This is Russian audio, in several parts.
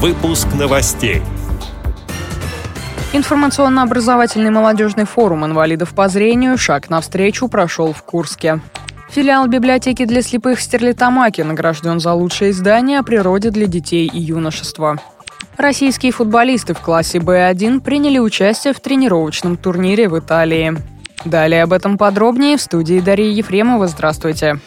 Выпуск новостей. Информационно-образовательный молодежный форум инвалидов по зрению «Шаг навстречу» прошел в Курске. Филиал библиотеки для слепых Стерлитамаки награжден за лучшее издание о природе для детей и юношества. Российские футболисты в классе Б1 приняли участие в тренировочном турнире в Италии. Далее об этом подробнее в студии Дарьи Ефремова. Здравствуйте.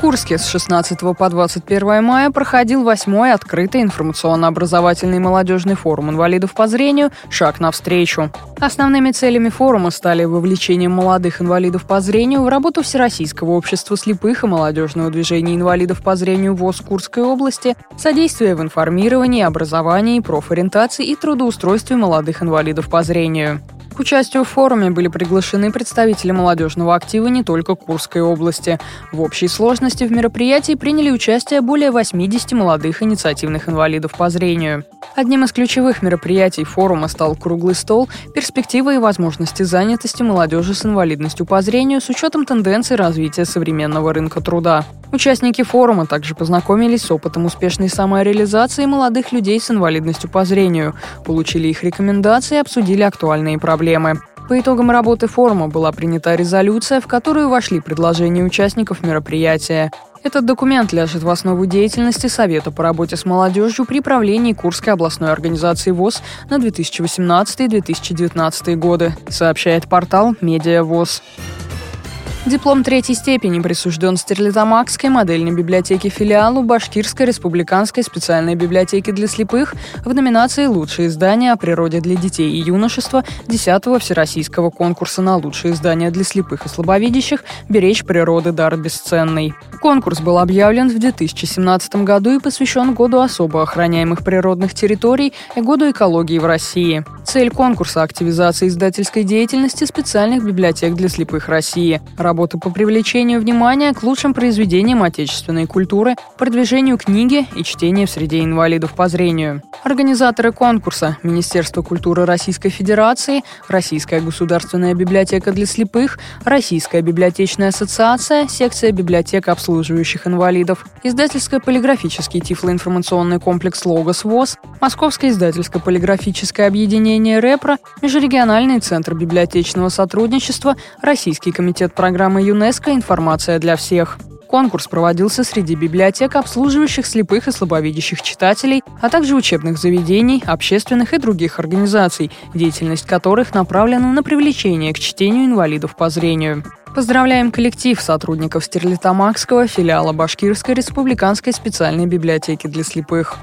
Курске с 16 по 21 мая проходил восьмой открытый информационно-образовательный молодежный форум инвалидов по зрению «Шаг навстречу». Основными целями форума стали вовлечение молодых инвалидов по зрению в работу Всероссийского общества слепых и молодежного движения инвалидов по зрению ВОЗ Курской области, содействие в информировании, образовании, профориентации и трудоустройстве молодых инвалидов по зрению. К участию в форуме были приглашены представители молодежного актива не только Курской области. В общей сложности в мероприятии приняли участие более 80 молодых инициативных инвалидов по зрению. Одним из ключевых мероприятий форума стал круглый стол «Перспективы и возможности занятости молодежи с инвалидностью по зрению с учетом тенденций развития современного рынка труда». Участники форума также познакомились с опытом успешной самореализации молодых людей с инвалидностью по зрению, получили их рекомендации и обсудили актуальные проблемы. По итогам работы форума была принята резолюция, в которую вошли предложения участников мероприятия. Этот документ ляжет в основу деятельности Совета по работе с молодежью при правлении Курской областной организации ВОЗ на 2018-2019 годы, сообщает портал «Медиа ВОЗ». Диплом третьей степени присужден Стерлитамакской модельной библиотеке филиалу Башкирской республиканской специальной библиотеки для слепых в номинации «Лучшие издания о природе для детей и юношества» 10-го Всероссийского конкурса на лучшие издания для слепых и слабовидящих «Беречь природы дар бесценный». Конкурс был объявлен в 2017 году и посвящен году особо охраняемых природных территорий и году экологии в России. Цель конкурса – активизация издательской деятельности специальных библиотек для слепых России, работы по привлечению внимания к лучшим произведениям отечественной культуры, продвижению книги и чтения в среде инвалидов по зрению. Организаторы конкурса – Министерство культуры Российской Федерации, Российская государственная библиотека для слепых, Российская библиотечная ассоциация, секция библиотек обслуживающих инвалидов, издательско-полиграфический тифлоинформационный комплекс «Логос ВОЗ», Московское издательско-полиграфическое объединение управление РЭПРО, Межрегиональный центр библиотечного сотрудничества, Российский комитет программы ЮНЕСКО «Информация для всех». Конкурс проводился среди библиотек, обслуживающих слепых и слабовидящих читателей, а также учебных заведений, общественных и других организаций, деятельность которых направлена на привлечение к чтению инвалидов по зрению. Поздравляем коллектив сотрудников Стерлитамакского филиала Башкирской республиканской специальной библиотеки для слепых.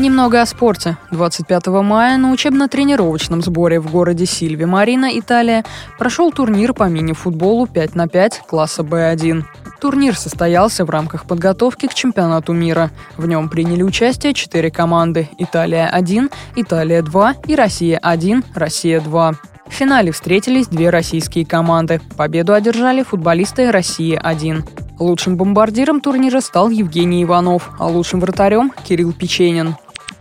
Немного о спорте. 25 мая на учебно-тренировочном сборе в городе Сильви Марина, Италия, прошел турнир по мини-футболу 5 на 5 класса Б1. Турнир состоялся в рамках подготовки к чемпионату мира. В нем приняли участие четыре команды – Италия-1, Италия-2 и Россия-1, Россия-2. В финале встретились две российские команды. Победу одержали футболисты России-1. Лучшим бомбардиром турнира стал Евгений Иванов, а лучшим вратарем – Кирилл Печенин.